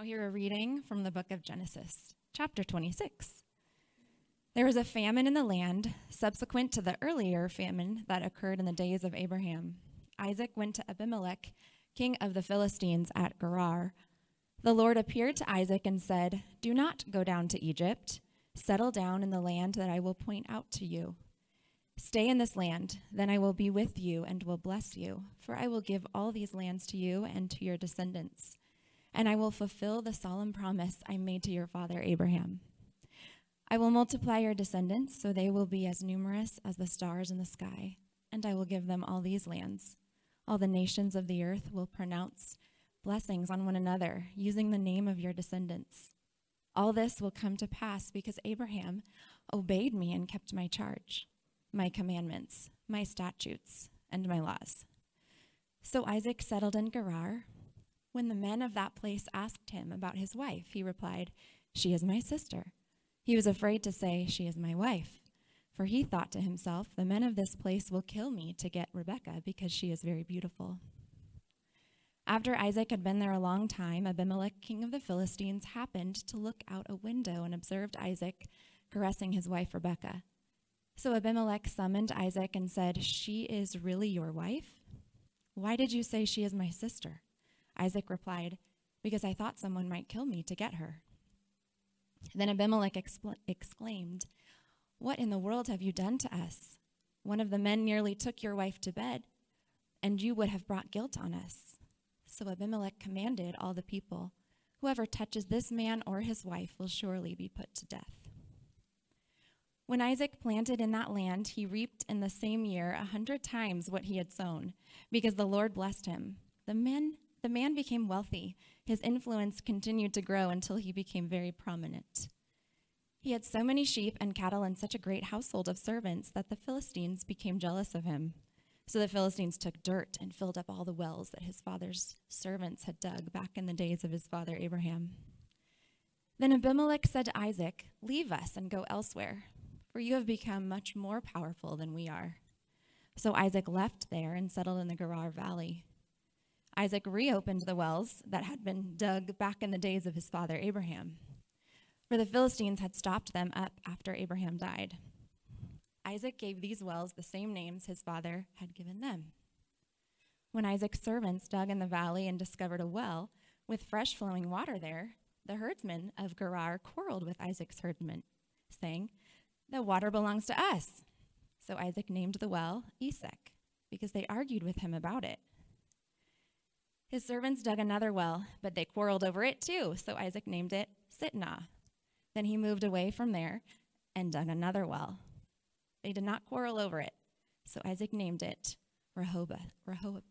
now hear a reading from the book of Genesis, chapter 26. There was a famine in the land subsequent to the earlier famine that occurred in the days of Abraham. Isaac went to Abimelech, king of the Philistines, at Gerar. The Lord appeared to Isaac and said, Do not go down to Egypt. Settle down in the land that I will point out to you. Stay in this land, then I will be with you and will bless you, for I will give all these lands to you and to your descendants and I will fulfill the solemn promise I made to your father Abraham. I will multiply your descendants so they will be as numerous as the stars in the sky, and I will give them all these lands. All the nations of the earth will pronounce blessings on one another using the name of your descendants. All this will come to pass because Abraham obeyed me and kept my charge, my commandments, my statutes, and my laws. So Isaac settled in Gerar when the men of that place asked him about his wife, he replied, She is my sister. He was afraid to say, She is my wife, for he thought to himself, The men of this place will kill me to get Rebekah because she is very beautiful. After Isaac had been there a long time, Abimelech, king of the Philistines, happened to look out a window and observed Isaac caressing his wife Rebekah. So Abimelech summoned Isaac and said, She is really your wife? Why did you say she is my sister? Isaac replied, Because I thought someone might kill me to get her. Then Abimelech expl- exclaimed, What in the world have you done to us? One of the men nearly took your wife to bed, and you would have brought guilt on us. So Abimelech commanded all the people, Whoever touches this man or his wife will surely be put to death. When Isaac planted in that land, he reaped in the same year a hundred times what he had sown, because the Lord blessed him. The men the man became wealthy. His influence continued to grow until he became very prominent. He had so many sheep and cattle and such a great household of servants that the Philistines became jealous of him. So the Philistines took dirt and filled up all the wells that his father's servants had dug back in the days of his father Abraham. Then Abimelech said to Isaac, Leave us and go elsewhere, for you have become much more powerful than we are. So Isaac left there and settled in the Gerar Valley. Isaac reopened the wells that had been dug back in the days of his father Abraham, for the Philistines had stopped them up after Abraham died. Isaac gave these wells the same names his father had given them. When Isaac's servants dug in the valley and discovered a well with fresh flowing water there, the herdsmen of Gerar quarreled with Isaac's herdsmen, saying, The water belongs to us. So Isaac named the well Esek, because they argued with him about it. His servants dug another well, but they quarreled over it too, so Isaac named it Sitnah. Then he moved away from there and dug another well. They did not quarrel over it, so Isaac named it Rehoboth, Rehoboth,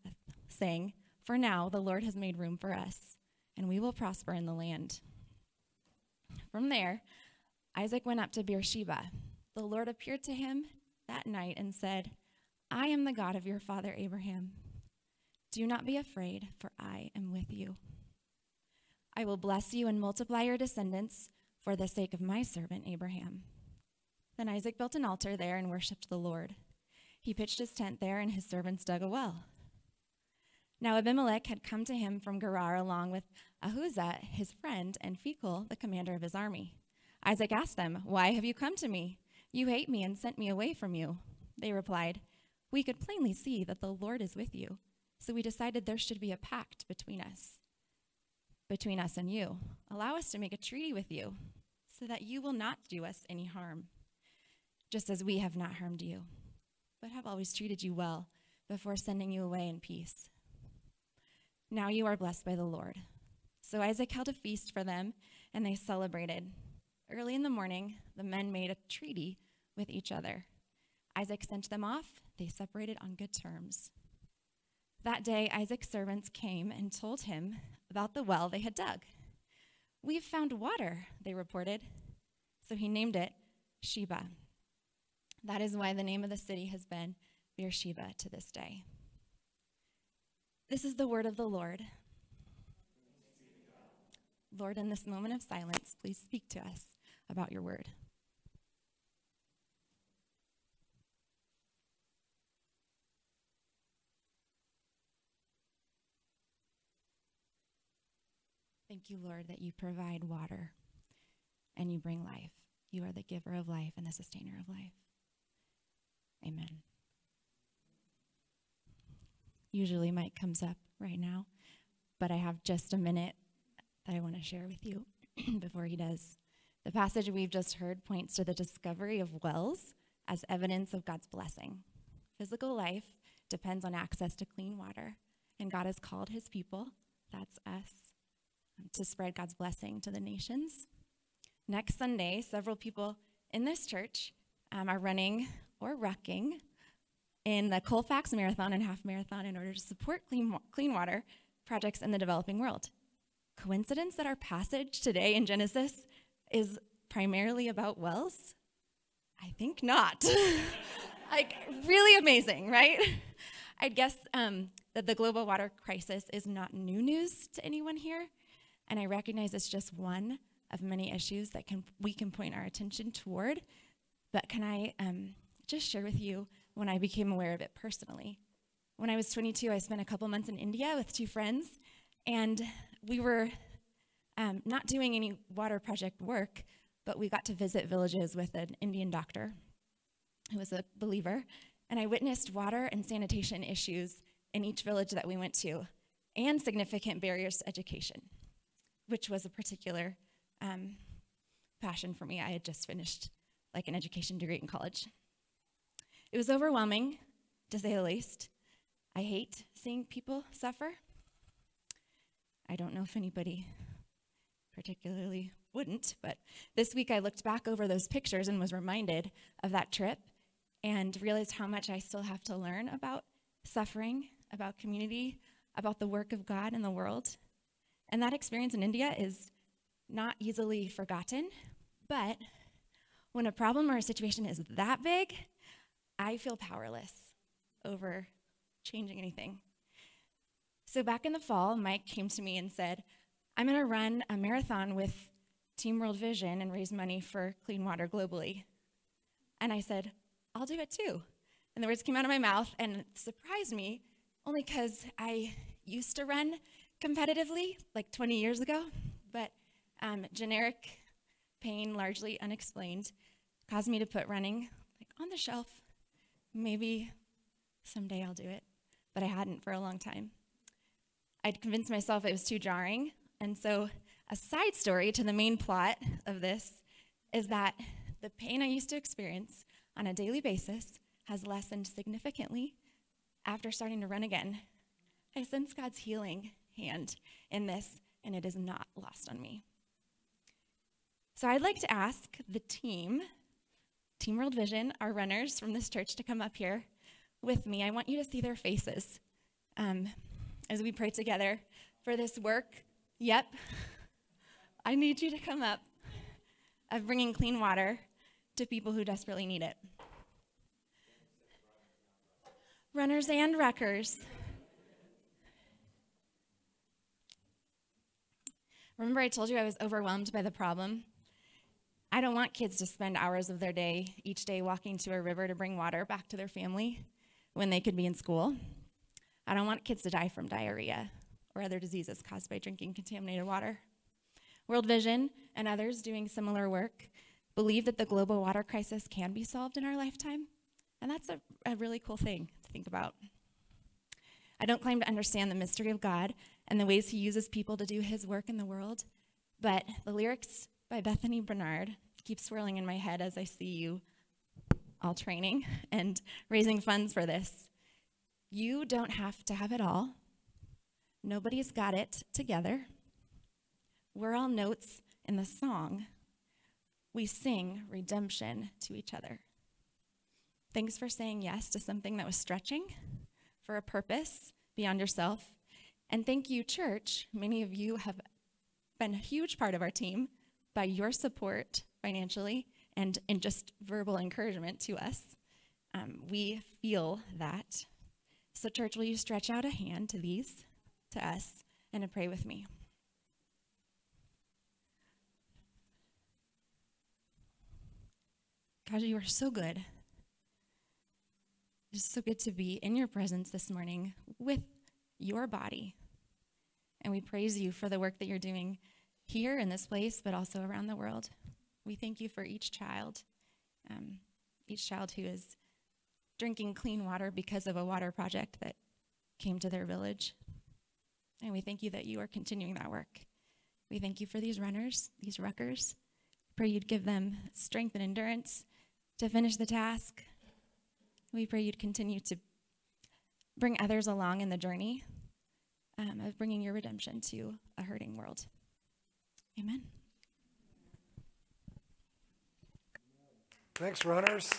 saying, For now the Lord has made room for us, and we will prosper in the land. From there, Isaac went up to Beersheba. The Lord appeared to him that night and said, I am the God of your father Abraham. Do not be afraid, for I am with you. I will bless you and multiply your descendants for the sake of my servant Abraham. Then Isaac built an altar there and worshipped the Lord. He pitched his tent there, and his servants dug a well. Now Abimelech had come to him from Gerar along with Ahuzzah, his friend, and Phicol, the commander of his army. Isaac asked them, Why have you come to me? You hate me and sent me away from you. They replied, We could plainly see that the Lord is with you so we decided there should be a pact between us, between us and you. Allow us to make a treaty with you so that you will not do us any harm, just as we have not harmed you, but have always treated you well before sending you away in peace. Now you are blessed by the Lord. So Isaac held a feast for them, and they celebrated. Early in the morning, the men made a treaty with each other. Isaac sent them off. They separated on good terms. That day, Isaac's servants came and told him about the well they had dug. We've found water, they reported. So he named it Sheba. That is why the name of the city has been Beersheba to this day. This is the word of the Lord. Lord, in this moment of silence, please speak to us about your word. Thank you, Lord, that you provide water and you bring life. You are the giver of life and the sustainer of life. Amen. Usually, Mike comes up right now, but I have just a minute that I want to share with you before he does. The passage we've just heard points to the discovery of wells as evidence of God's blessing. Physical life depends on access to clean water, and God has called his people, that's us, to spread God's blessing to the nations. Next Sunday, several people in this church um, are running or rucking in the Colfax Marathon and Half Marathon in order to support clean, clean water projects in the developing world. Coincidence that our passage today in Genesis is primarily about wells? I think not. like, really amazing, right? I'd guess um, that the global water crisis is not new news to anyone here, and I recognize it's just one of many issues that can, we can point our attention toward. But can I um, just share with you when I became aware of it personally? When I was 22, I spent a couple months in India with two friends, and we were um, not doing any water project work, but we got to visit villages with an Indian doctor who was a believer, and I witnessed water and sanitation issues in each village that we went to, and significant barriers to education, which was a particular um, passion for me. I had just finished like an education degree in college. It was overwhelming, to say the least. I hate seeing people suffer. I don't know if anybody particularly wouldn't, but this week I looked back over those pictures and was reminded of that trip and realized how much I still have to learn about suffering, about community, about the work of God in the world. And that experience in India is not easily forgotten, but when a problem or a situation is that big, I feel powerless over changing anything. So back in the fall, Mike came to me and said, I'm going to run a marathon with Team World Vision and raise money for clean water globally. And I said, I'll do it too. And the words came out of my mouth and surprised me only because I used to run competitively like 20 years ago, but um, generic pain, largely unexplained, caused me to put running like on the shelf. Maybe someday I'll do it, but I hadn't for a long time. I'd convinced myself it was too jarring, and so a side story to the main plot of this is that the pain I used to experience on a daily basis has lessened significantly after starting to run again. I sense God's healing hand in this, and it is not lost on me. So I'd like to ask the team, Team World Vision, our runners from this church, to come up here with me. I want you to see their faces um, as we pray together for this work. Yep, I need you to come up of bringing clean water to people who desperately need it. Runners and ruckers. Remember, I told you I was overwhelmed by the problem? I don't want kids to spend hours of their day each day walking to a river to bring water back to their family when they could be in school. I don't want kids to die from diarrhea or other diseases caused by drinking contaminated water. World Vision and others doing similar work believe that the global water crisis can be solved in our lifetime, and that's a, a really cool thing to think about. I don't claim to understand the mystery of God and the ways He uses people to do His work in the world, but the lyrics by Bethany Barnard keep swirling in my head as I see you all training and raising funds for this. You don't have to have it all. Nobody's got it together. We're all notes in the song. We sing redemption to each other. Thanks for saying yes to something that was stretching for a purpose beyond yourself. And thank you, church. Many of you have been a huge part of our team by your support financially and in just verbal encouragement to us. Um, we feel that. So, church, will you stretch out a hand to these, to us, and pray with me? God, you are so good. It's so good to be in your presence this morning with your body. And we praise you for the work that you're doing here in this place, but also around the world. We thank you for each child, um, each child who is drinking clean water because of a water project that came to their village. And we thank you that you are continuing that work. We thank you for these runners, these ruckers. Pray you'd give them strength and endurance to finish the task. We pray you'd continue to bring others along in the journey um, of bringing your redemption to a hurting world. Amen. Thanks, runners.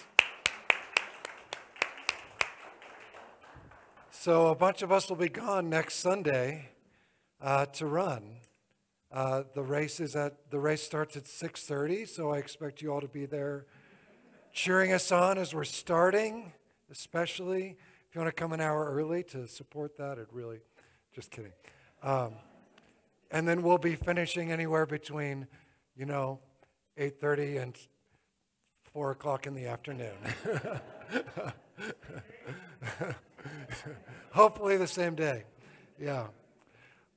So a bunch of us will be gone next Sunday uh, to run. Uh, the race is at the race starts at 6:30, so I expect you all to be there, cheering us on as we're starting. Especially if you want to come an hour early to support that, it really, just kidding. Um, and then we'll be finishing anywhere between, you know, 8:30 and four o'clock in the afternoon. Hopefully the same day. Yeah.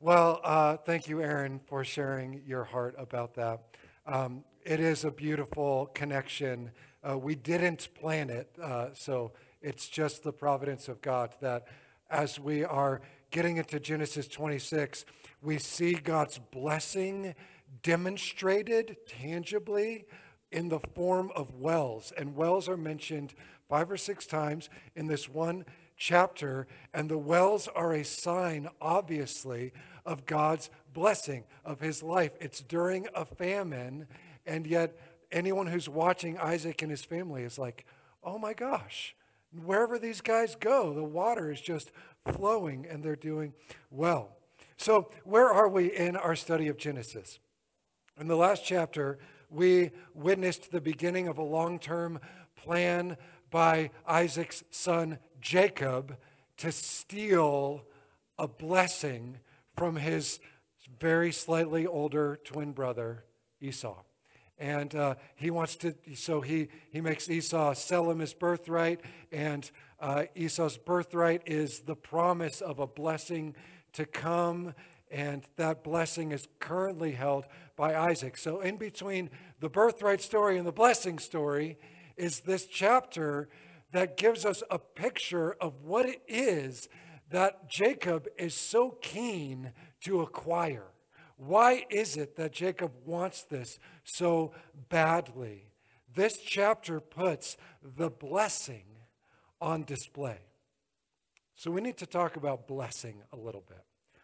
Well, uh, thank you, Aaron, for sharing your heart about that. Um, it is a beautiful connection. Uh, we didn't plan it, uh, so it's just the providence of God that as we are getting into Genesis 26, we see God's blessing demonstrated tangibly in the form of wells. And wells are mentioned five or six times in this one chapter. And the wells are a sign, obviously, of God's blessing, of his life. It's during a famine. And yet, anyone who's watching Isaac and his family is like, oh my gosh, wherever these guys go, the water is just flowing and they're doing well. So, where are we in our study of Genesis? In the last chapter, we witnessed the beginning of a long term plan by Isaac's son Jacob to steal a blessing from his very slightly older twin brother Esau. And uh, he wants to, so he, he makes Esau sell him his birthright. And uh, Esau's birthright is the promise of a blessing to come. And that blessing is currently held by Isaac. So, in between the birthright story and the blessing story is this chapter that gives us a picture of what it is that Jacob is so keen to acquire. Why is it that Jacob wants this so badly? This chapter puts the blessing on display. So we need to talk about blessing a little bit.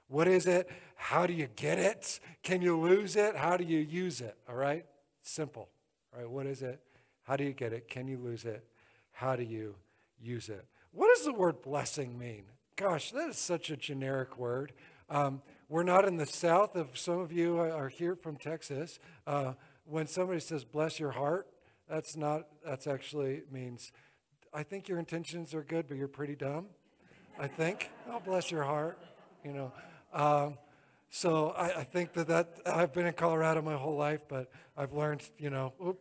What is it? How do you get it? Can you lose it? How do you use it? All right? Simple. All right? What is it? How do you get it? Can you lose it? How do you use it? What does the word blessing mean? Gosh, that is such a generic word. Um, we're not in the South. If some of you are here from Texas, uh, when somebody says "bless your heart," that's not. That's actually means. I think your intentions are good, but you're pretty dumb. I think. Oh, bless your heart. You know. Um, so I, I, think that that I've been in Colorado my whole life, but I've learned, you know,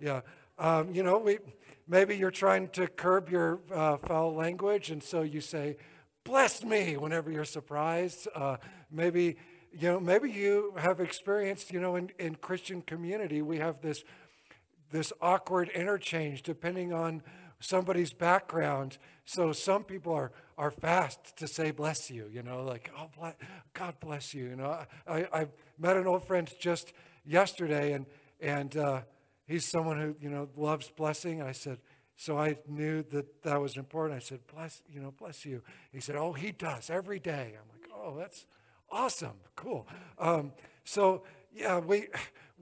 yeah, um, you know, we maybe you're trying to curb your uh, foul language, and so you say, "Bless me" whenever you're surprised. Uh, maybe you know, maybe you have experienced, you know, in, in Christian community, we have this this awkward interchange depending on somebody's background. So some people are, are fast to say bless you, you know, like, oh, bless, God bless you. You know, I, I met an old friend just yesterday and, and uh, he's someone who, you know, loves blessing. I said, so I knew that that was important. I said, bless, you know, bless you. He said, oh, he does every day. I'm like, oh, that's awesome. Cool. Um, so yeah, we,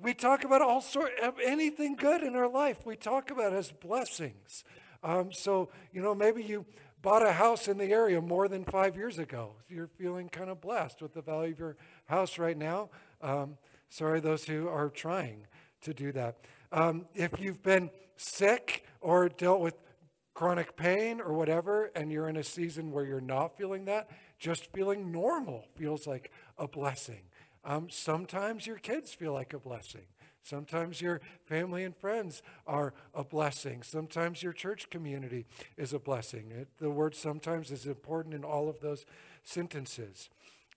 we talk about all sort of anything good in our life. We talk about as blessings. Um, so, you know, maybe you bought a house in the area more than five years ago. You're feeling kind of blessed with the value of your house right now. Um, sorry, those who are trying to do that. Um, if you've been sick or dealt with chronic pain or whatever, and you're in a season where you're not feeling that, just feeling normal feels like a blessing. Um, sometimes your kids feel like a blessing. Sometimes your family and friends are a blessing. Sometimes your church community is a blessing. It, the word sometimes is important in all of those sentences.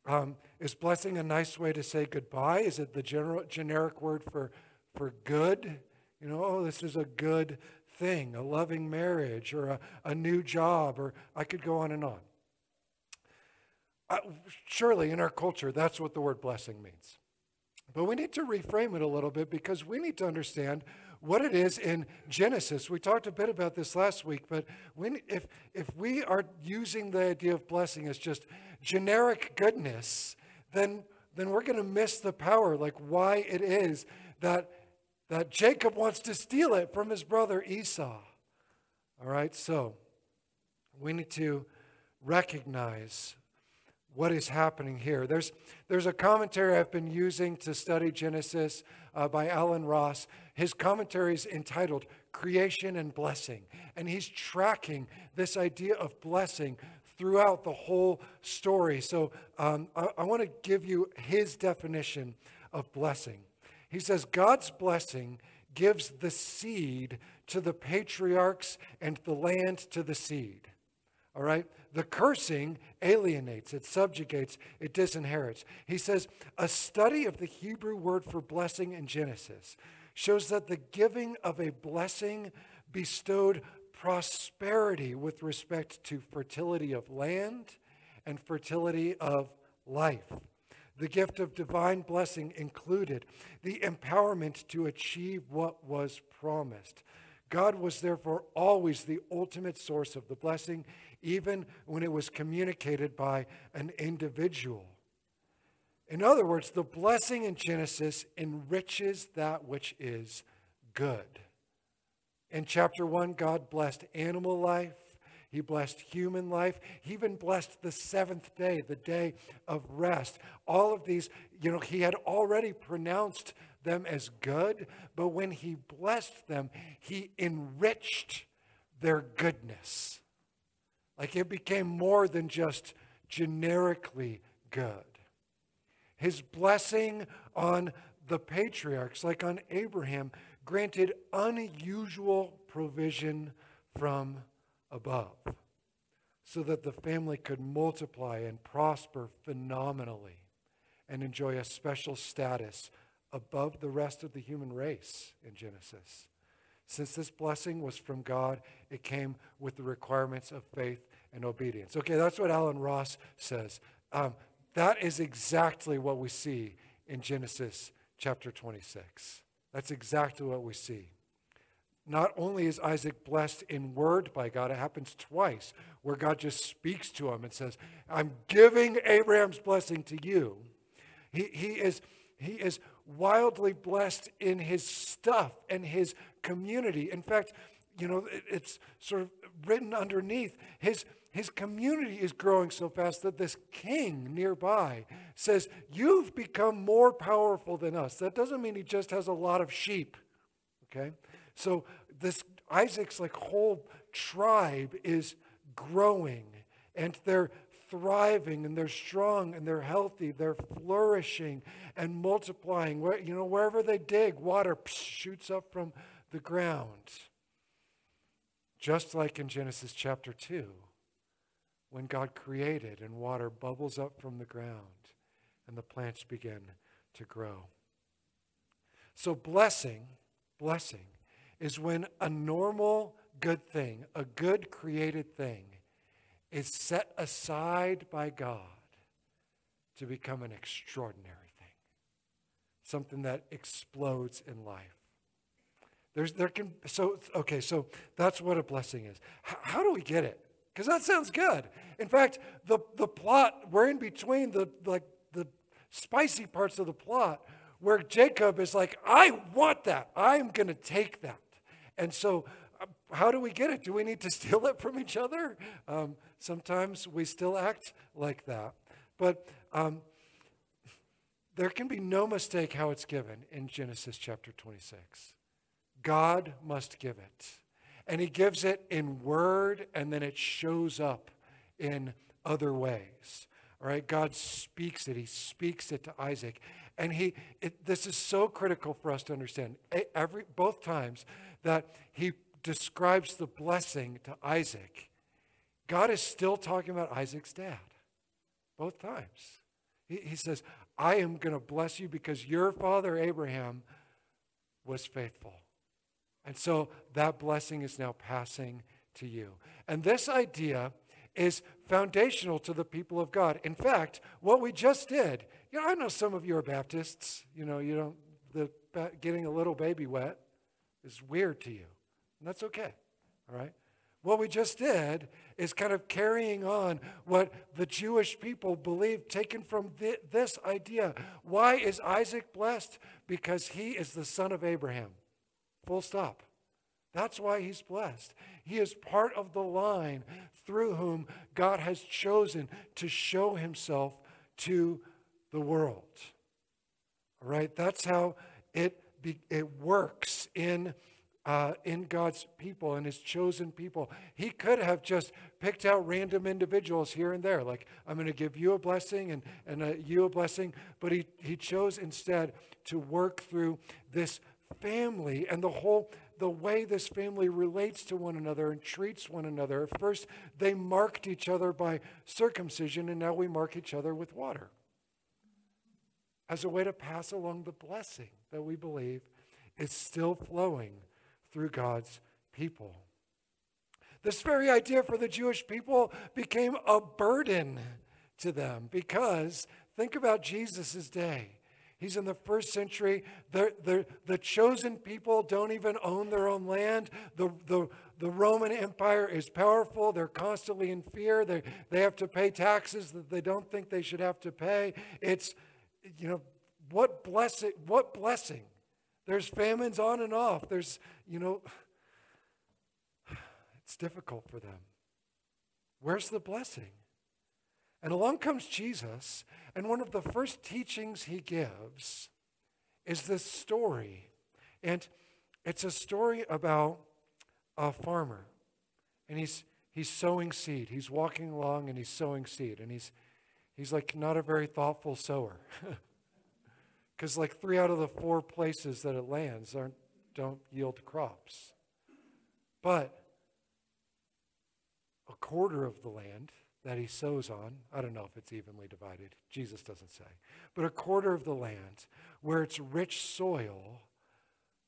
Um, is blessing a nice way to say goodbye? Is it the general, generic word for, for good? You know, oh, this is a good thing, a loving marriage, or a, a new job, or I could go on and on. Surely in our culture, that's what the word blessing means. But we need to reframe it a little bit because we need to understand what it is in Genesis. We talked a bit about this last week, but when, if, if we are using the idea of blessing as just generic goodness, then, then we're going to miss the power, like why it is that, that Jacob wants to steal it from his brother Esau. All right, so we need to recognize what is happening here. There's, there's a commentary I've been using to study Genesis uh, by Allen Ross. His commentary is entitled Creation and Blessing. And he's tracking this idea of blessing throughout the whole story. So um, I, I want to give you his definition of blessing. He says, God's blessing gives the seed to the patriarchs and the land to the seed. All right? The cursing alienates, it subjugates, it disinherits. He says a study of the Hebrew word for blessing in Genesis shows that the giving of a blessing bestowed prosperity with respect to fertility of land and fertility of life. The gift of divine blessing included the empowerment to achieve what was promised. God was therefore always the ultimate source of the blessing even when it was communicated by an individual. In other words, the blessing in Genesis enriches that which is good. In chapter 1, God blessed animal life, He blessed human life, He even blessed the seventh day, the day of rest. All of these, you know, He had already pronounced them as good, but when He blessed them, He enriched their goodness. Like it became more than just generically good. His blessing on the patriarchs, like on Abraham, granted unusual provision from above so that the family could multiply and prosper phenomenally and enjoy a special status above the rest of the human race in Genesis. Since this blessing was from God, it came with the requirements of faith and obedience. Okay, that's what Allen Ross says. Um, that is exactly what we see in Genesis chapter 26. That's exactly what we see. Not only is Isaac blessed in word by God, it happens twice where God just speaks to him and says, I'm giving Abraham's blessing to you. He, he, is, he is wildly blessed in his stuff and his community. In fact, you know, it's sort of written underneath. His, his community is growing so fast that this king nearby says, You've become more powerful than us. That doesn't mean he just has a lot of sheep. Okay? So this Isaac's like whole tribe is growing and they're thriving and they're strong and they're healthy. They're flourishing and multiplying. Where, you know, wherever they dig, water shoots up from the ground. Just like in Genesis chapter 2, when God created and water bubbles up from the ground and the plants begin to grow. So, blessing, blessing is when a normal good thing, a good created thing, is set aside by God to become an extraordinary thing, something that explodes in life. There's, there can, so, okay, so that's what a blessing is. H- how do we get it? Because that sounds good. In fact, the, the plot, we're in between the, like, the spicy parts of the plot where Jacob is like, I want that. I'm going to take that. And so, uh, how do we get it? Do we need to steal it from each other? Um, sometimes we still act like that. But um, there can be no mistake how it's given in Genesis chapter 26. God must give it. And he gives it in word, and then it shows up in other ways. All right, God speaks it. He speaks it to Isaac. And he, it, this is so critical for us to understand. Every, both times that he describes the blessing to Isaac, God is still talking about Isaac's dad. Both times. He, he says, I am going to bless you because your father Abraham was faithful. And so that blessing is now passing to you. And this idea is foundational to the people of God. In fact, what we just did, you know, I know some of you are Baptists. You know, you don't, the getting a little baby wet is weird to you. And that's okay. All right? What we just did is kind of carrying on what the Jewish people believed, taken from th- this idea. Why is Isaac blessed? Because he is the son of Abraham. Full stop. That's why he's blessed. He is part of the line through whom God has chosen to show himself to the world. All right? That's how it, be, it works in uh, in God's people and his chosen people. He could have just picked out random individuals here and there, like, I'm going to give you a blessing and, and uh, you a blessing. But he, he chose instead to work through this family and the whole the way this family relates to one another and treats one another. First, they marked each other by circumcision, and now we mark each other with water as a way to pass along the blessing that we believe is still flowing through God's people. This very idea for the Jewish people became a burden to them because think about Jesus' day. He's in the first century. The, the, the chosen people don't even own their own land. The, the, the Roman Empire is powerful. They're constantly in fear. They, they have to pay taxes that they don't think they should have to pay. It's, you know, what blessing, what blessing there's famines on and off. There's, you know, it's difficult for them. Where's the blessing? And along comes Jesus, and one of the first teachings he gives is this story. And it's a story about a farmer. And he's he's sowing seed. He's walking along and he's sowing seed. And he's he's like not a very thoughtful sower. Because like three out of the four places that it lands aren't, don't yield crops. But a quarter of the land that he sows on, I don't know if it's evenly divided, Jesus doesn't say, but a quarter of the land where it's rich soil,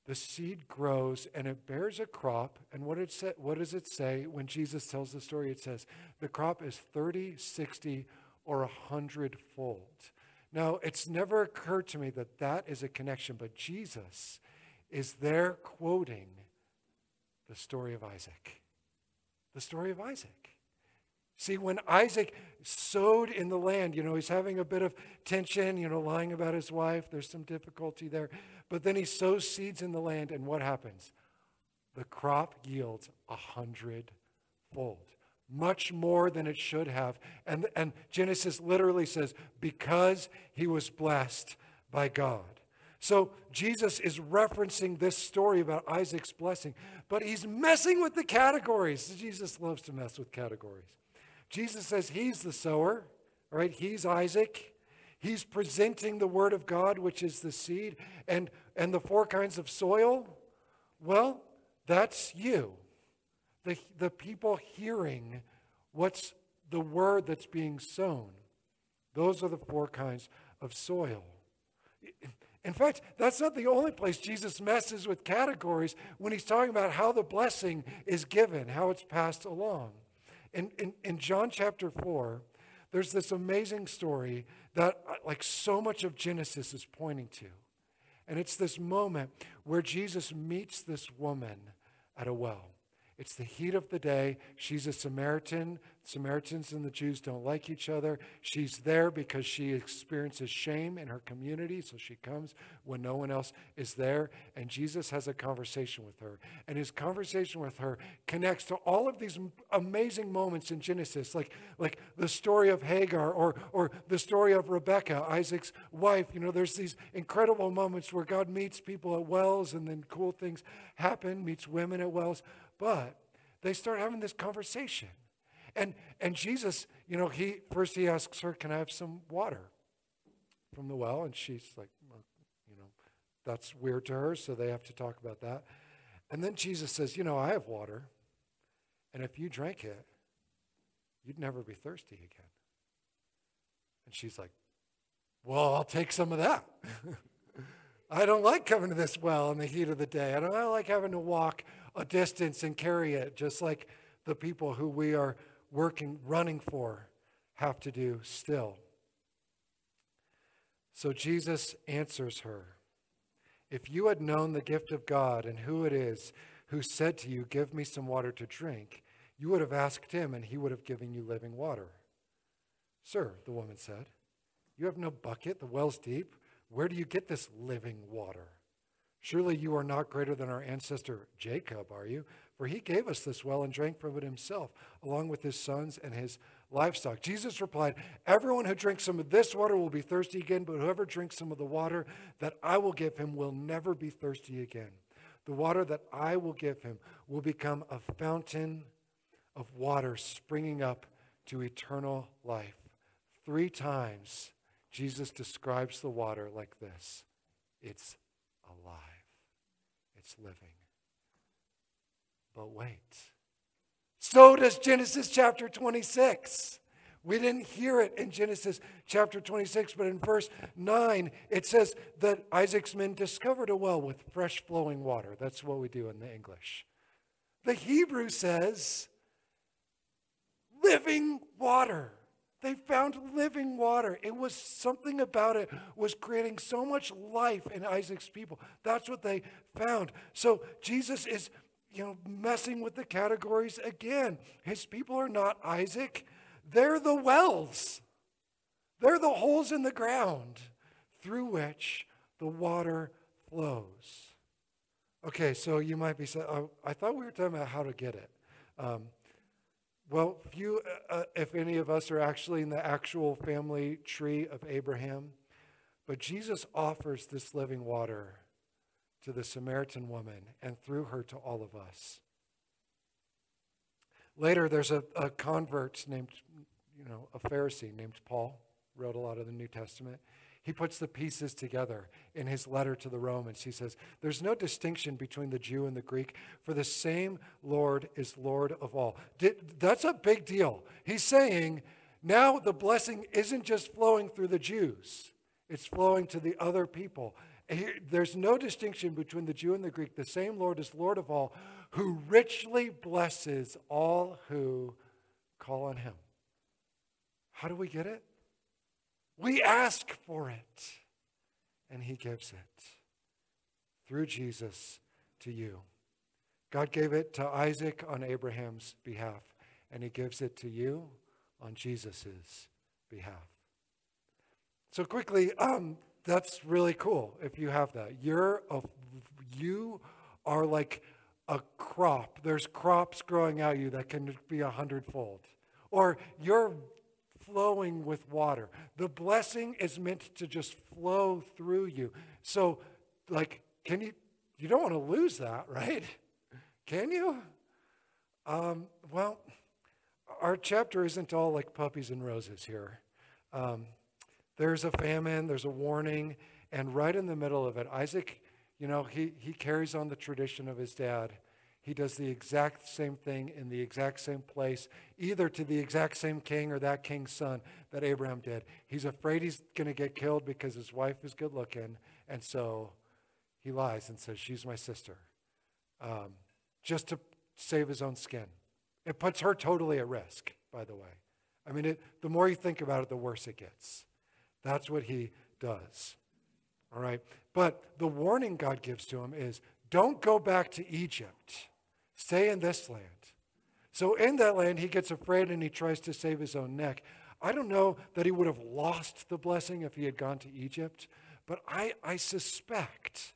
the seed grows and it bears a crop. And what, it sa- what does it say when Jesus tells the story? It says the crop is 30, 60, or 100 fold. Now, it's never occurred to me that that is a connection, but Jesus is there quoting the story of Isaac. The story of Isaac. See, when Isaac sowed in the land, you know, he's having a bit of tension, you know, lying about his wife. There's some difficulty there. But then he sows seeds in the land, and what happens? The crop yields a hundredfold much more than it should have. And, and Genesis literally says, because he was blessed by God. So Jesus is referencing this story about Isaac's blessing, but he's messing with the categories. Jesus loves to mess with categories. Jesus says he's the sower, right? He's Isaac. He's presenting the word of God, which is the seed, and, and the four kinds of soil. Well, that's you the, the people hearing what's the word that's being sown. Those are the four kinds of soil. In fact, that's not the only place Jesus messes with categories when he's talking about how the blessing is given, how it's passed along. In, in, in John chapter 4, there's this amazing story that, uh, like so much of Genesis, is pointing to. And it's this moment where Jesus meets this woman at a well. It's the heat of the day. She's a Samaritan. Samaritans and the Jews don't like each other. She's there because she experiences shame in her community, so she comes when no one else is there. And Jesus has a conversation with her. And his conversation with her connects to all of these amazing moments in Genesis, like, like the story of Hagar or, or the story of Rebecca, Isaac's wife. You know, there's these incredible moments where God meets people at wells and then cool things happen, meets women at wells. But they start having this conversation. And, and Jesus, you know, he first he asks her, Can I have some water from the well? And she's like, well, You know, that's weird to her, so they have to talk about that. And then Jesus says, You know, I have water. And if you drank it, you'd never be thirsty again. And she's like, well, I'll take some of that. I don't like coming to this well in the heat of the day. I don't, I don't like having to walk a distance and carry it, just like the people who we are working, running for, have to do still. So Jesus answers her If you had known the gift of God and who it is who said to you, Give me some water to drink, you would have asked him, and he would have given you living water. Sir, the woman said, You have no bucket, the well's deep. Where do you get this living water? Surely you are not greater than our ancestor Jacob, are you? For he gave us this well and drank from it himself, along with his sons and his livestock. Jesus replied, Everyone who drinks some of this water will be thirsty again, but whoever drinks some of the water that I will give him will never be thirsty again. The water that I will give him will become a fountain of water springing up to eternal life. Three times, Jesus describes the water like this it's it's living. But wait. So does Genesis chapter 26. We didn't hear it in Genesis chapter 26, but in verse 9, it says that Isaac's men discovered a well with fresh flowing water. That's what we do in the English. The Hebrew says living water. They found living water. It was something about it was creating so much life in Isaac's people. That's what they found. So Jesus is, you know, messing with the categories again. His people are not Isaac. They're the wells. They're the holes in the ground through which the water flows. Okay, so you might be saying, oh, I thought we were talking about how to get it. Um, well, few, uh, uh, if any of us are actually in the actual family tree of Abraham, but Jesus offers this living water to the Samaritan woman and through her to all of us. Later, there's a, a convert named, you know, a Pharisee named Paul, wrote a lot of the New Testament. He puts the pieces together in his letter to the Romans. He says, There's no distinction between the Jew and the Greek, for the same Lord is Lord of all. That's a big deal. He's saying now the blessing isn't just flowing through the Jews, it's flowing to the other people. There's no distinction between the Jew and the Greek. The same Lord is Lord of all, who richly blesses all who call on him. How do we get it? We ask for it, and he gives it through Jesus to you. God gave it to Isaac on Abraham's behalf, and he gives it to you on Jesus' behalf. So quickly, um, that's really cool if you have that. You're a, you are like a crop. There's crops growing out you that can be a hundredfold. Or you're flowing with water. The blessing is meant to just flow through you. So, like, can you, you don't want to lose that, right? Can you? Um, well, our chapter isn't all like puppies and roses here. Um, there's a famine, there's a warning, and right in the middle of it, Isaac, you know, he, he carries on the tradition of his dad. He does the exact same thing in the exact same place, either to the exact same king or that king's son that Abraham did. He's afraid he's going to get killed because his wife is good looking, and so he lies and says, She's my sister, um, just to save his own skin. It puts her totally at risk, by the way. I mean, it, the more you think about it, the worse it gets. That's what he does. All right? But the warning God gives to him is don't go back to Egypt, stay in this land. So, in that land, he gets afraid and he tries to save his own neck. I don't know that he would have lost the blessing if he had gone to Egypt, but I, I suspect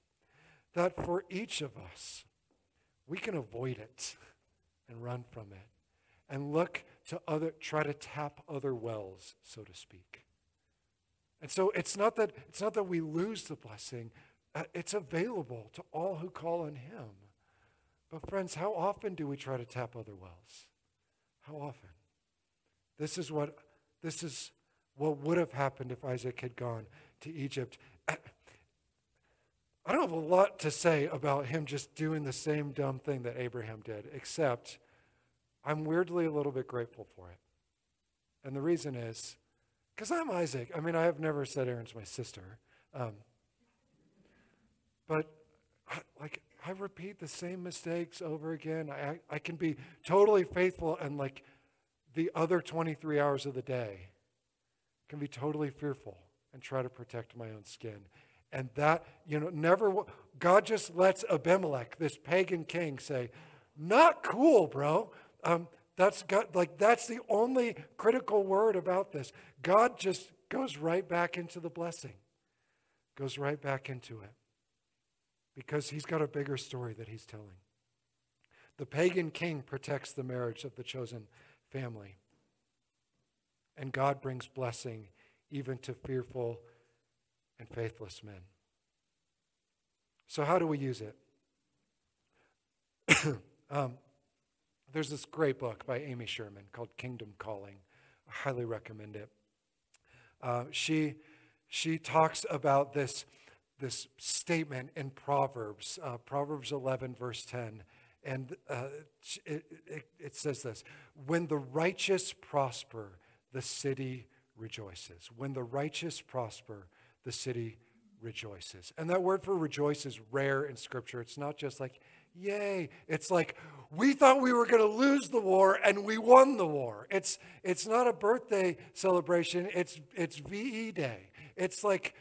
that for each of us, we can avoid it and run from it and look to other, try to tap other wells, so to speak. And so it's not that, it's not that we lose the blessing, uh, it's available to all who call on him. But, friends, how often do we try to tap other wells? How often? This is what, this is what would have happened if Isaac had gone to Egypt. I, don't have a lot to say about him just doing the same dumb thing that Abraham did, except I'm weirdly a little bit grateful for it. And the reason is because I'm Isaac. I mean, I have never said Aaron's my sister. Um, but I, like, I repeat the same mistakes over again. I, I can be totally faithful and like the other 23 hours of the day can be totally fearful and try to protect my own skin. And that, you know, never, God just lets Abimelech, this pagan king, say, not cool, bro. Um, that's God, like that's the only critical word about this. God just goes right back into the blessing, goes right back into it because he's got a bigger story that he's telling. The pagan king protects the marriage of the chosen family. And God brings blessing even to fearful and faithless men. So, how do we use it? um, there's this great book by Amy Sherman called Kingdom Calling. I highly recommend it. Uh, she, she talks about this, this statement in Proverbs, uh, Proverbs 11, verse 10. And uh, it, it, it says this When the righteous prosper, the city rejoices. When the righteous prosper, the city rejoices. And that word for rejoice is rare in Scripture. It's not just like, yay. It's like, we thought we were going to lose the war and we won the war. It's, it's not a birthday celebration, it's, it's VE Day. It's like,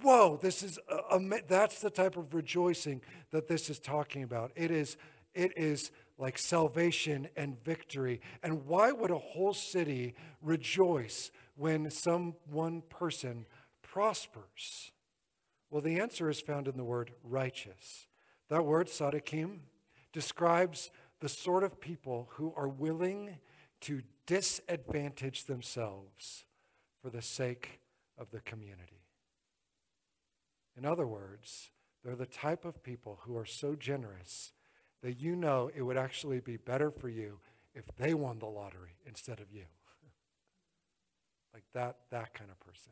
whoa, this is, a, a, that's the type of rejoicing that this is talking about. It is, it is like salvation and victory. And why would a whole city rejoice when some one person prospers? Well, the answer is found in the word righteous. That word, sadikim, describes the sort of people who are willing to disadvantage themselves for the sake of the community. In other words, they're the type of people who are so generous that you know it would actually be better for you if they won the lottery instead of you. like that, that kind of person.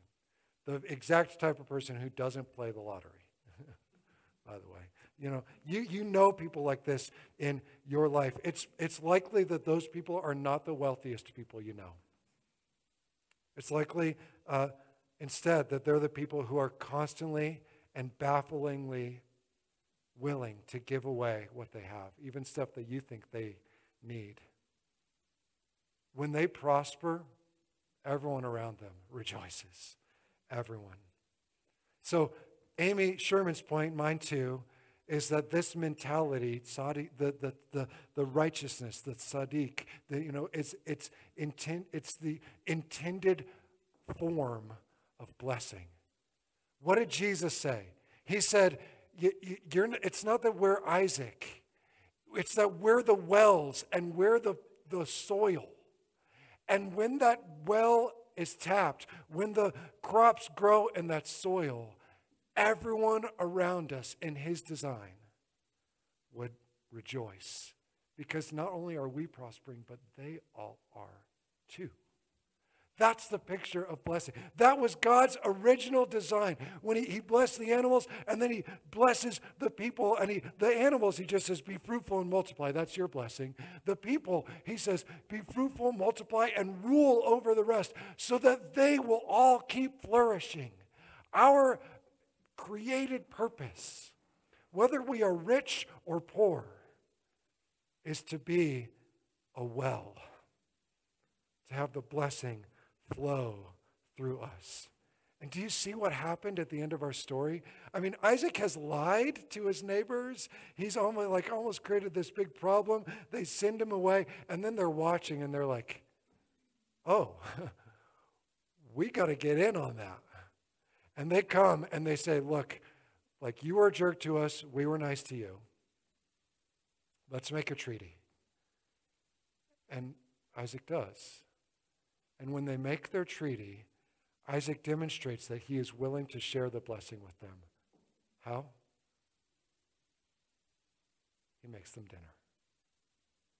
The exact type of person who doesn't play the lottery, by the way. You know, you, you know people like this in your life. It's, it's likely that those people are not the wealthiest people you know. It's likely uh, instead that they're the people who are constantly and bafflingly willing to give away what they have, even stuff that you think they need. When they prosper, everyone around them rejoices. Everyone. So, Amy Sherman's point, mine too, is that this mentality, the, the, the, the righteousness, the sadiq, the, you know, it's, it's, intent, it's the intended form of blessing. What did Jesus say? He said, it's not that we're Isaac. It's that we're the wells and we're the, the soil. And when that well is tapped, when the crops grow in that soil, everyone around us in his design would rejoice. Because not only are we prospering, but they all are too. That's the picture of blessing. That was God's original design. When he, he blessed the animals and then he blesses the people and he the animals, he just says, be fruitful and multiply. That's your blessing. The people, he says, be fruitful, multiply, and rule over the rest so that they will all keep flourishing. Our created purpose, whether we are rich or poor, is to be a well, to have the blessing flow through us. And do you see what happened at the end of our story? I mean, Isaac has lied to his neighbors. He's almost like almost created this big problem. They send him away, and then they're watching and they're like, oh, we got to get in on that. And they come and they say, look, like you were a jerk to us, we were nice to you. Let's make a treaty. And Isaac does. And when they make their treaty, Isaac demonstrates that he is willing to share the blessing with them. How? He makes them dinner.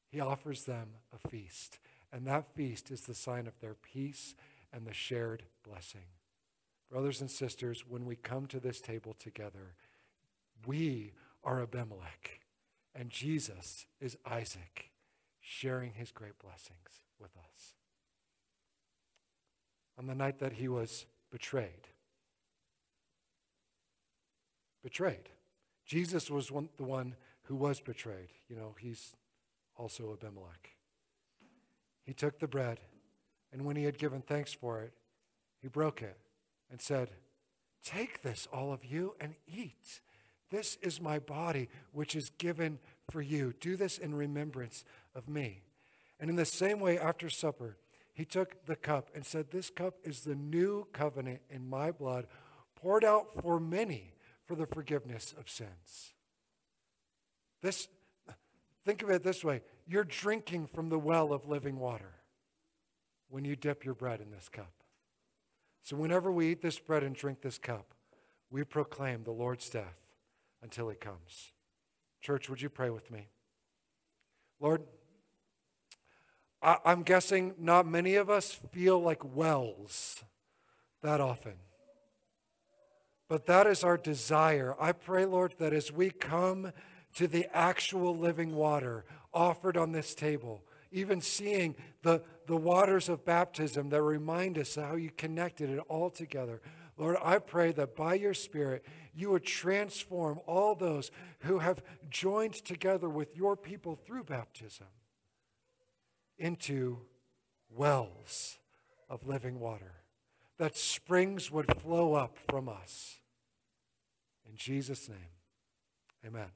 He offers them a feast. And that feast is the sign of their peace and the shared blessing. Brothers and sisters, when we come to this table together, we are Abimelech, and Jesus is Isaac, sharing his great blessings with us. On the night that he was betrayed. Betrayed. Jesus was one, the one who was betrayed. You know, he's also Abimelech. He took the bread, and when he had given thanks for it, he broke it and said, Take this, all of you, and eat. This is my body, which is given for you. Do this in remembrance of me. And in the same way, after supper, he took the cup and said, This cup is the new covenant in my blood, poured out for many for the forgiveness of sins. This, think of it this way you're drinking from the well of living water when you dip your bread in this cup. So, whenever we eat this bread and drink this cup, we proclaim the Lord's death until he comes. Church, would you pray with me? Lord, I, am guessing not many of us feel like wells that often. But that is our desire. I pray, Lord, that as we come to the actual living water offered on this table, even seeing the, the waters of baptism that remind us how you connected it all together. Lord, I pray that by your Spirit, you would transform all those who have joined together with your people through baptism into wells of living water, that springs would flow up from us. In Jesus' name, amen.